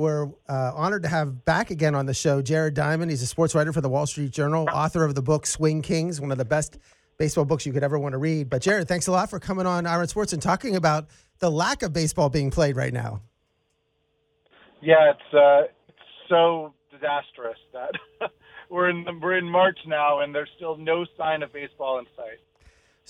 we're uh, honored to have back again on the show Jared Diamond. He's a sports writer for the Wall Street Journal, author of the book Swing Kings, one of the best baseball books you could ever want to read. But Jared, thanks a lot for coming on Ira on Sports and talking about the lack of baseball being played right now. Yeah, it's uh, it's so disastrous that we're in we're in March now and there's still no sign of baseball in sight.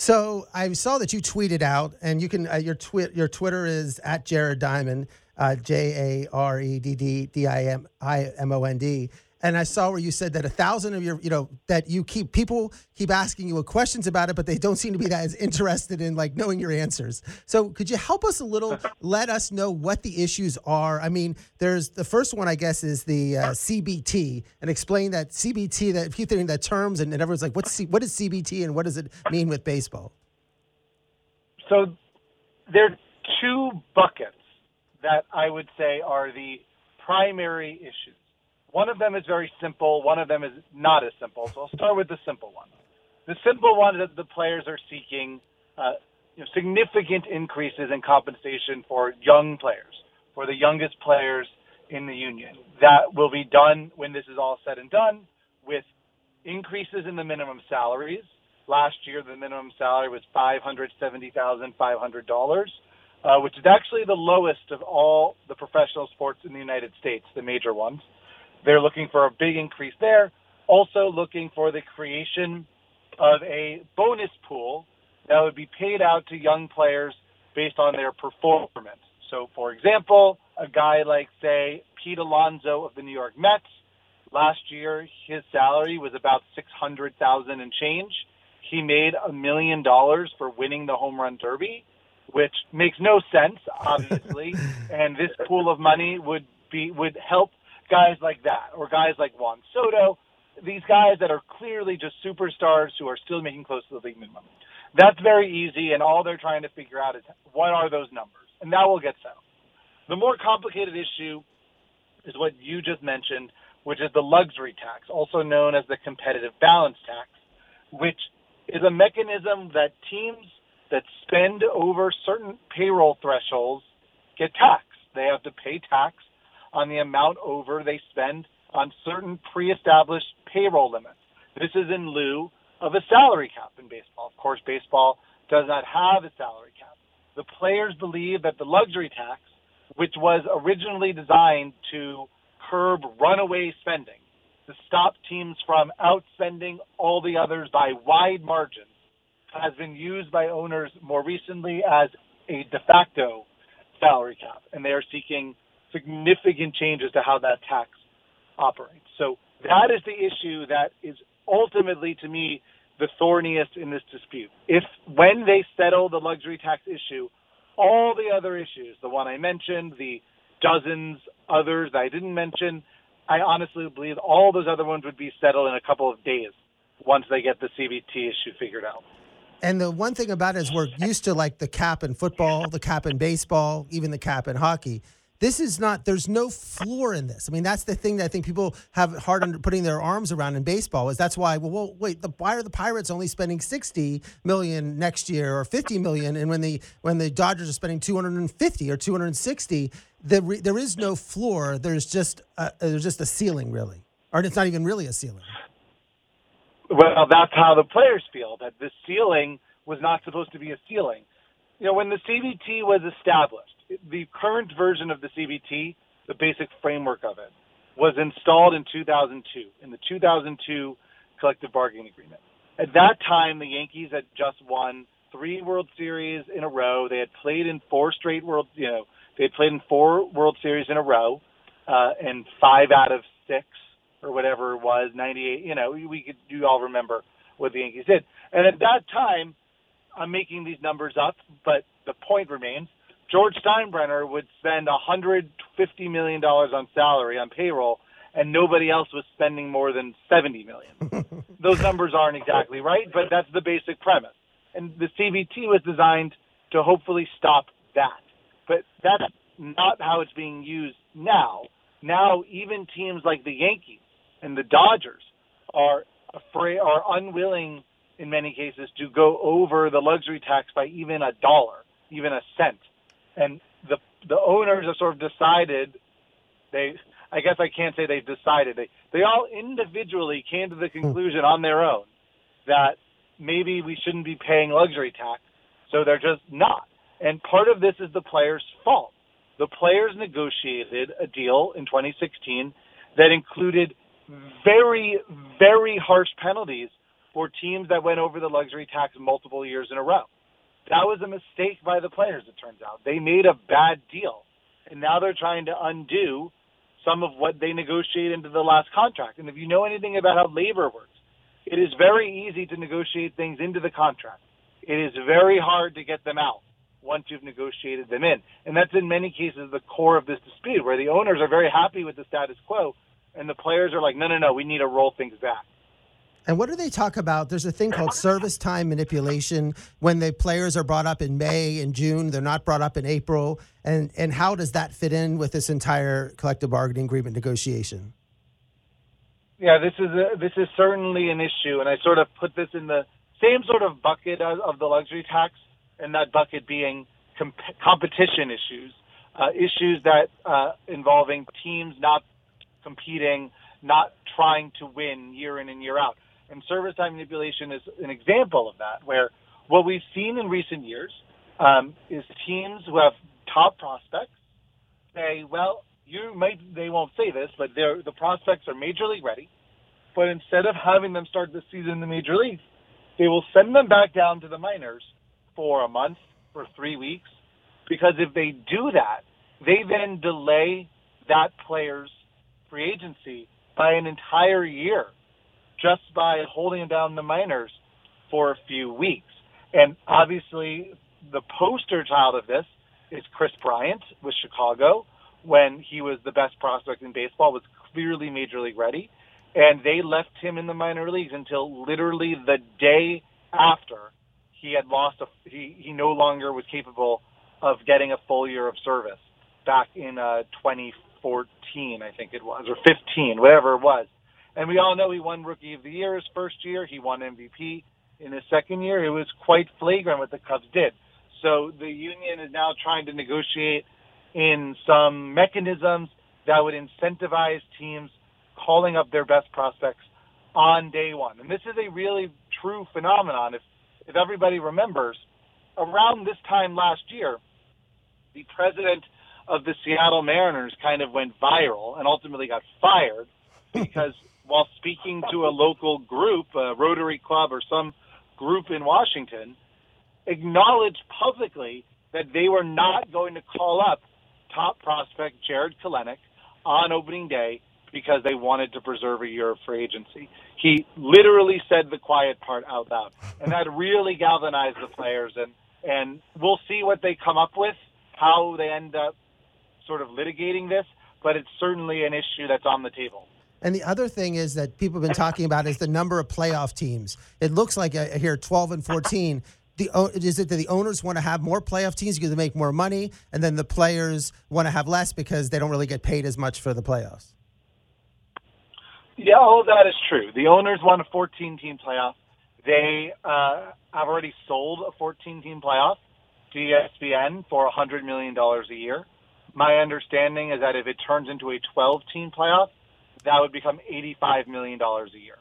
So I saw that you tweeted out, and you can uh, your tweet your Twitter is at Jared Diamond, uh, J A R E D D D I M I M O N D. And I saw where you said that a thousand of your, you know, that you keep people keep asking you questions about it, but they don't seem to be that as interested in like knowing your answers. So could you help us a little? let us know what the issues are. I mean, there's the first one, I guess, is the uh, CBT, and explain that CBT. That keep thinking that terms, and, and everyone's like, what's C, what is CBT, and what does it mean with baseball? So there are two buckets that I would say are the primary issues. One of them is very simple. One of them is not as simple. So I'll start with the simple one. The simple one is that the players are seeking uh, you know, significant increases in compensation for young players, for the youngest players in the union. That will be done when this is all said and done with increases in the minimum salaries. Last year, the minimum salary was $570,500, uh, which is actually the lowest of all the professional sports in the United States, the major ones. They're looking for a big increase there. Also looking for the creation of a bonus pool that would be paid out to young players based on their performance. So, for example, a guy like, say, Pete Alonso of the New York Mets, last year his salary was about 600000 and change. He made a million dollars for winning the home run derby, which makes no sense, obviously. and this pool of money would be would help guys like that or guys like Juan Soto, these guys that are clearly just superstars who are still making close to the league minimum. That's very easy, and all they're trying to figure out is what are those numbers, and that will get settled. The more complicated issue is what you just mentioned, which is the luxury tax, also known as the competitive balance tax, which is a mechanism that teams that spend over certain payroll thresholds get taxed. They have to pay tax on the amount over they spend on certain pre-established payroll limits. This is in lieu of a salary cap in baseball. Of course, baseball does not have a salary cap. The players believe that the luxury tax, which was originally designed to curb runaway spending, to stop teams from outspending all the others by wide margins, has been used by owners more recently as a de facto salary cap, and they are seeking significant changes to how that tax operates. So that is the issue that is ultimately, to me, the thorniest in this dispute. If when they settle the luxury tax issue, all the other issues, the one I mentioned, the dozens others that I didn't mention, I honestly believe all those other ones would be settled in a couple of days once they get the CBT issue figured out. And the one thing about it is we're used to like the cap in football, the cap in baseball, even the cap in hockey. This is not. There's no floor in this. I mean, that's the thing that I think people have hard under putting their arms around in baseball. Is that's why. Well, well wait. The, why are the Pirates only spending 60 million next year or 50 million, and when the when the Dodgers are spending 250 or 260, the, there is no floor. There's just a, there's just a ceiling, really, or it's not even really a ceiling. Well, that's how the players feel. That the ceiling was not supposed to be a ceiling. You know, when the CBT was established the current version of the CBT, the basic framework of it, was installed in 2002 in the 2002 collective bargaining agreement. At that time, the Yankees had just won three World Series in a row. They had played in four straight World, you know, they had played in four World Series in a row, uh, and five out of six or whatever it was, 98. You know, we could you all remember what the Yankees did. And at that time, I'm making these numbers up, but the point remains George Steinbrenner would spend $150 million on salary on payroll, and nobody else was spending more than $70 million. Those numbers aren't exactly right, but that's the basic premise. And the CBT was designed to hopefully stop that. But that's not how it's being used now. Now, even teams like the Yankees and the Dodgers are afraid, are unwilling in many cases to go over the luxury tax by even a dollar, even a cent and the the owners have sort of decided They, I guess I can't say they decided. They, they all individually came to the hmm. conclusion on their own that maybe we shouldn't be paying luxury tax. So they're just not. And part of this is the players' fault. The players negotiated a deal in 2016 that included very, very harsh penalties for teams that went over the luxury tax multiple years in a row. That was a mistake by the players, it turns out. They made a bad deal. And now they're trying to undo some of what they negotiated into the last contract. And if you know anything about how labor works, it is very easy to negotiate things into the contract. It is very hard to get them out once you've negotiated them in. And that's in many cases the core of this dispute, where the owners are very happy with the status quo and the players are like, no, no, no, we need to roll things back. And what do they talk about? There's a thing called service time manipulation when the players are brought up in May and June, they're not brought up in April. And, and how does that fit in with this entire collective bargaining agreement negotiation? Yeah, this is a, this is certainly an issue, and I sort of put this in the same sort of bucket of, the luxury tax, and that bucket being comp- competition issues, uh, issues that uh, involving teams not competing, not trying to win year in and year out. And service time manipulation is an example of that, where what we've seen in recent years um, is teams who have top prospects say, well, you might, they won't say this, but the prospects are major league ready. But instead of having them start the season in the major leagues, they will send them back down to the minors for a month, for three weeks, because if they do that, they then delay that player's free agency by an entire year just by holding down the minors for a few weeks. And obviously, the poster child of this is Kris Bryant with Chicago when he was the best prospect in baseball, was clearly major league ready. And they left him in the minor leagues until literally the day after he had lost a, he, he no longer was capable of getting a full year of service back in uh, 2014, I think it was, or 15, whatever it was. And we all know he won Rookie of the Year his first year. He won MVP in his second year. It was quite flagrant what the Cubs did. So the union is now trying to negotiate in some mechanisms that would incentivize teams calling up their best prospects on day one. And this is a really true phenomenon. If if everybody remembers, around this time last year, the president of the Seattle Mariners kind of went viral and ultimately got fired because while speaking to a local group, a Rotary Club or some group in Washington, acknowledged publicly that they were not going to call up top prospect Jarred Kelenic on opening day because they wanted to preserve a year of free agency. He literally said the quiet part out loud, and that really galvanized the players. And and we'll see what they come up with, how they end up sort of litigating this. But it's certainly an issue that's on the table. And the other thing is that people have been talking about is the number of playoff teams. It looks like uh, here 12 and 14. The, is it that the owners want to have more playoff teams because they make more money, and then the players want to have less because they don't really get paid as much for the playoffs? Yeah, all of that is true. The owners want a 14 team playoff. They uh, have already sold a 14 team playoff to ESPN for $100 million a year. My understanding is that if it turns into a 12 team playoff, that would become $85 million a year.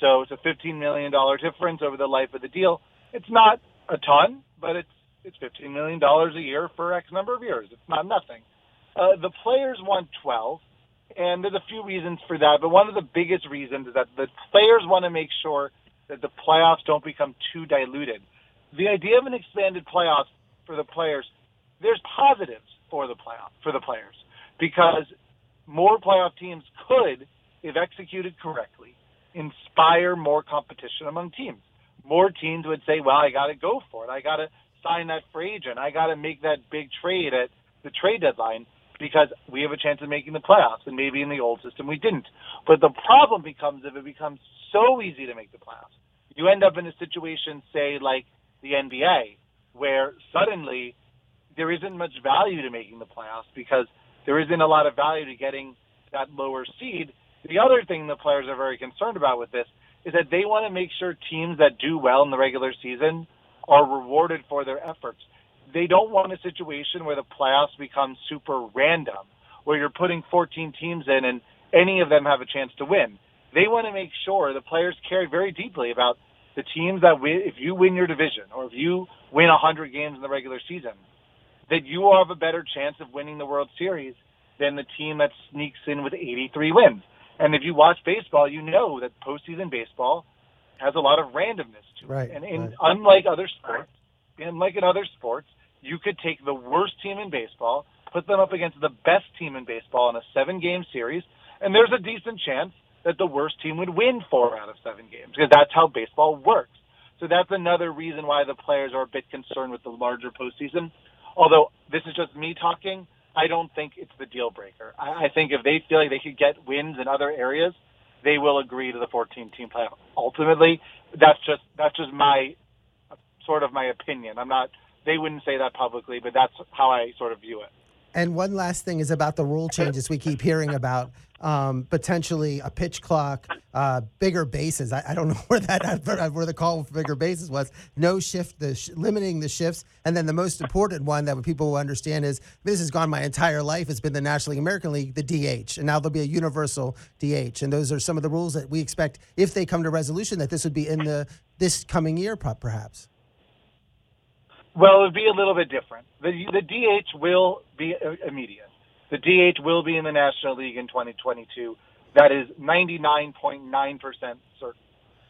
So it's a $15 million difference over the life of the deal. It's not a ton, but it's it's $15 million a year for X number of years. It's not nothing. Uh, the players want 12, and there's a few reasons for that, but one of the biggest reasons is that the players want to make sure that the playoffs don't become too diluted. The idea of an expanded playoffs for the players, there's positives for the playoff for the players because more playoff teams could, if executed correctly, inspire more competition among teams. More teams would say, "Well, I got to go for it. I got to sign that free agent. I got to make that big trade at the trade deadline." because we have a chance of making the playoffs, and maybe in the old system we didn't. But the problem becomes if it becomes so easy to make the playoffs, you end up in a situation, say, like the NBA, where suddenly there isn't much value to making the playoffs because there isn't a lot of value to getting that lower seed. The other thing the players are very concerned about with this is that they want to make sure teams that do well in the regular season are rewarded for their efforts they don't want a situation where the playoffs become super random, where you're putting 14 teams in and any of them have a chance to win. They want to make sure the players care very deeply about the teams that win. If you win your division or if you win 100 games in the regular season, that you have a better chance of winning the World Series than the team that sneaks in with 83 wins. And if you watch baseball, you know that postseason baseball has a lot of randomness to it. Right, and in, right. unlike other sports, unlike in other sports, you could take the worst team in baseball, put them up against the best team in baseball in a seven-game series, and there's a decent chance that the worst team would win four out of seven games because that's how baseball works. So that's another reason why the players are a bit concerned with the larger postseason. Although this is just me talking, I don't think it's the deal breaker. I, I think if they feel like they could get wins in other areas, they will agree to the 14 team playoff. Ultimately, that's just that's just my sort of my opinion. I'm not. They wouldn't say that publicly, but that's how I sort of view it. And one last thing is about the rule changes we keep hearing about. Um, potentially a pitch clock, uh, bigger bases. I, I, don't know where that where the call for bigger bases was. No shift, the sh- limiting the shifts, and then the most important one that people will understand is this has gone my entire life. It's been the National League, American League, the DH, and now there'll be a universal DH. And those are some of the rules that we expect if they come to resolution that this would be in the this coming year, perhaps. Well, it would be a little bit different. The, the DH will be immediate. The DH will be in the National League in 2022. That is 99.9% certain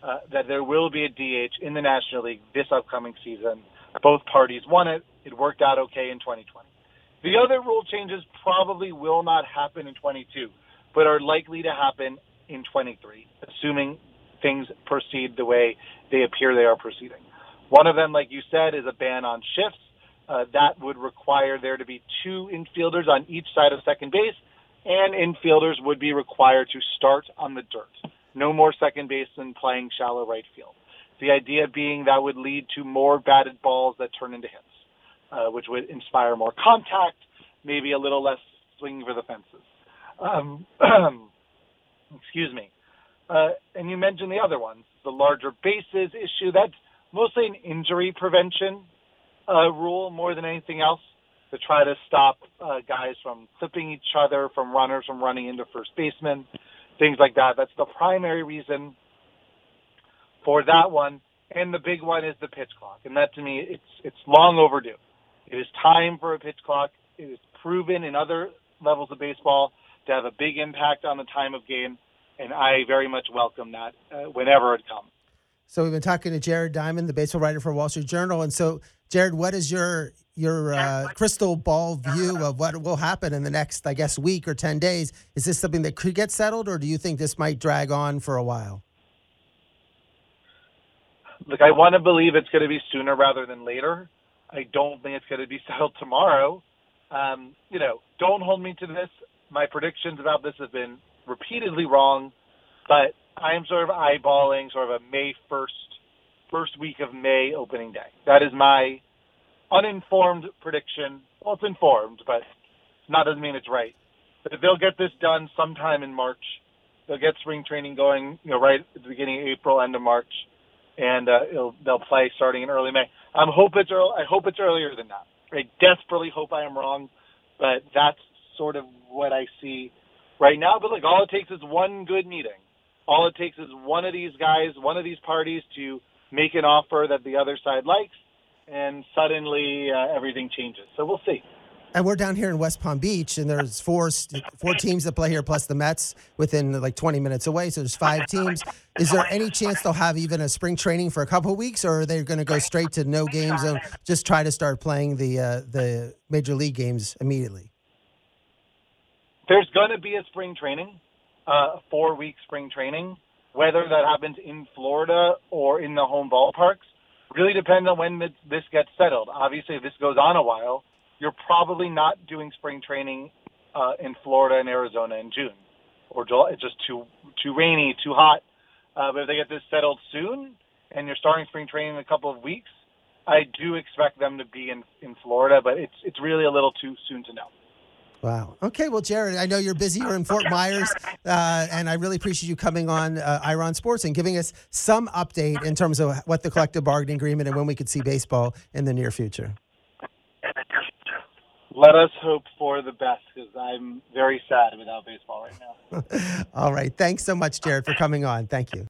uh, that there will be a DH in the National League this upcoming season. Both parties won it. It worked out okay in 2020. The other rule changes probably will not happen in 22, but are likely to happen in 23, assuming things proceed the way they appear they are proceeding. One of them, like you said, is a ban on shifts. Uh, that would require there to be two infielders on each side of second base, and infielders would be required to start on the dirt. No more second baseman playing shallow right field. The idea being that would lead to more batted balls that turn into hits, uh, which would inspire more contact, maybe a little less swinging for the fences. Um, excuse me. Uh, and you mentioned the other ones, the larger bases issue. That's mostly an injury prevention uh, rule more than anything else to try to stop uh, guys from clipping each other, from runners from running into first baseman, things like that. That's the primary reason for that one. And the big one is the pitch clock, and that to me, it's it's long overdue. It is time for a pitch clock. It is proven in other levels of baseball to have a big impact on the time of game, and I very much welcome that uh, whenever it comes. So we've been talking to Jared Diamond, the baseball writer for Wall Street Journal. And so, Jared, what is your your uh, crystal ball view of what will happen in the next, I guess, week or ten days? Is this something that could get settled, or do you think this might drag on for a while? Look, I want to believe it's going to be sooner rather than later. I don't think it's going to be settled tomorrow. Um, you know, don't hold me to this. My predictions about this have been repeatedly wrong, but I am sort of eyeballing sort of a May 1st, first week of May opening day. That is my uninformed prediction. Well, it's informed, but not doesn't mean it's right. But if they'll get this done sometime in March, they'll get spring training going, you know, right at the beginning of April, end of March, and uh, they'll play starting in early May. I'm hope it's early, I hope it's earlier than that. I desperately hope I am wrong, but that's sort of what I see right now. But look, all it takes is one good meeting all it takes is one of these guys, one of these parties to make an offer that the other side likes, and suddenly uh, everything changes. So we'll see. And we're down here in West Palm Beach, and there's four four teams that play here, plus the Mets within like 20 minutes away. So there's five teams. Is there any chance they'll have even a spring training for a couple of weeks, or are they going to go straight to no games and just try to start playing the uh, the major league games immediately? There's going to be a spring training uh, four week spring training. Whether that happens in Florida or in the home ballparks really depends on when this gets settled. Obviously, if this goes on a while, you're probably not doing spring training uh, in Florida and Arizona in June or July. It's just too too rainy, too hot. Uh, but if they get this settled soon and you're starting spring training in a couple of weeks, I do expect them to be in in Florida. But it's it's really a little too soon to know. Wow. Okay. Well, Jared, I know you're busy. You're in Fort Myers, uh, and I really appreciate you coming on uh, Ira on Sports and giving us some update in terms of what the collective bargaining agreement and when we could see baseball in the near future. let us hope for the best because I'm very sad without baseball right now. All right. Thanks so much, Jared, for coming on. Thank you.